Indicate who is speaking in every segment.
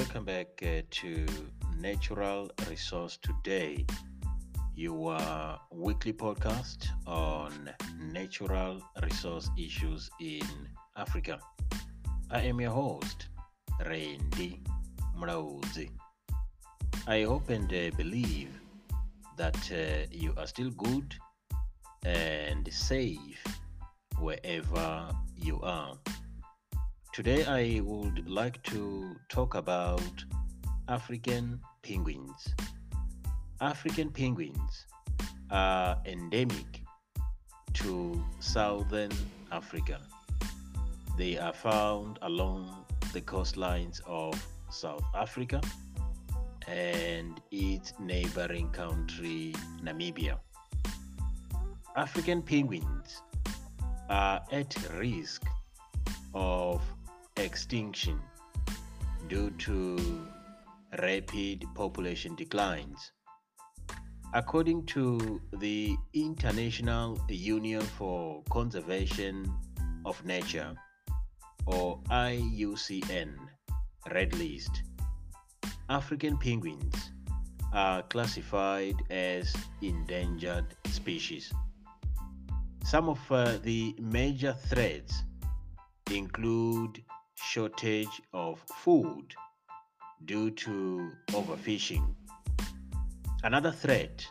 Speaker 1: welcome back uh, to Natural Resource Today, your weekly podcast on natural resource issues in Africa. I am your host, Randy Mrauzi. I hope and uh, believe that uh, you are still good and safe wherever you are. Today, I would like to talk about African penguins. African penguins are endemic to southern Africa. They are found along the coastlines of South Africa and its neighboring country, Namibia. African penguins are at risk of extinction due to rapid population declines. According to the International Union for Conservation of Nature, or IUCN Red List, African penguins are classified as endangered species. Some of uh, the major threats include shortage of food due to overfishing. Another threat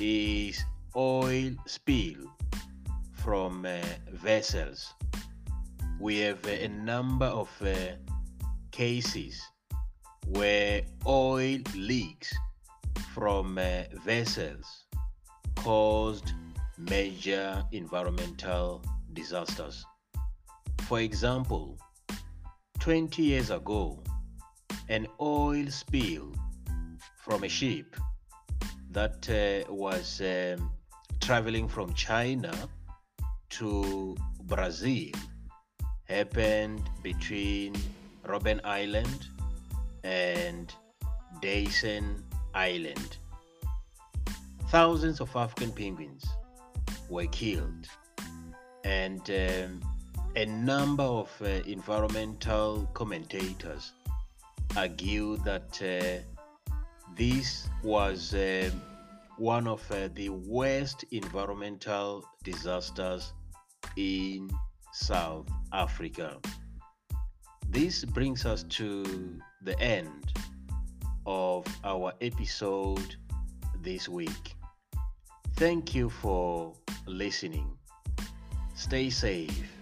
Speaker 1: is oil spill from uh, vessels. We have a number of uh, cases where oil leaks from uh, vessels caused major environmental disasters. For example, 20 years ago, an oil spill from a ship that uh, was um, traveling from China to Brazil happened between Robben Island and Dassen Island. Thousands of African penguins were killed, and um, a number of uh, environmental commentators argue that uh, this was uh, one of uh, the worst environmental disasters in South Africa. This brings us to the end of our episode this week. Thank you for listening. Stay safe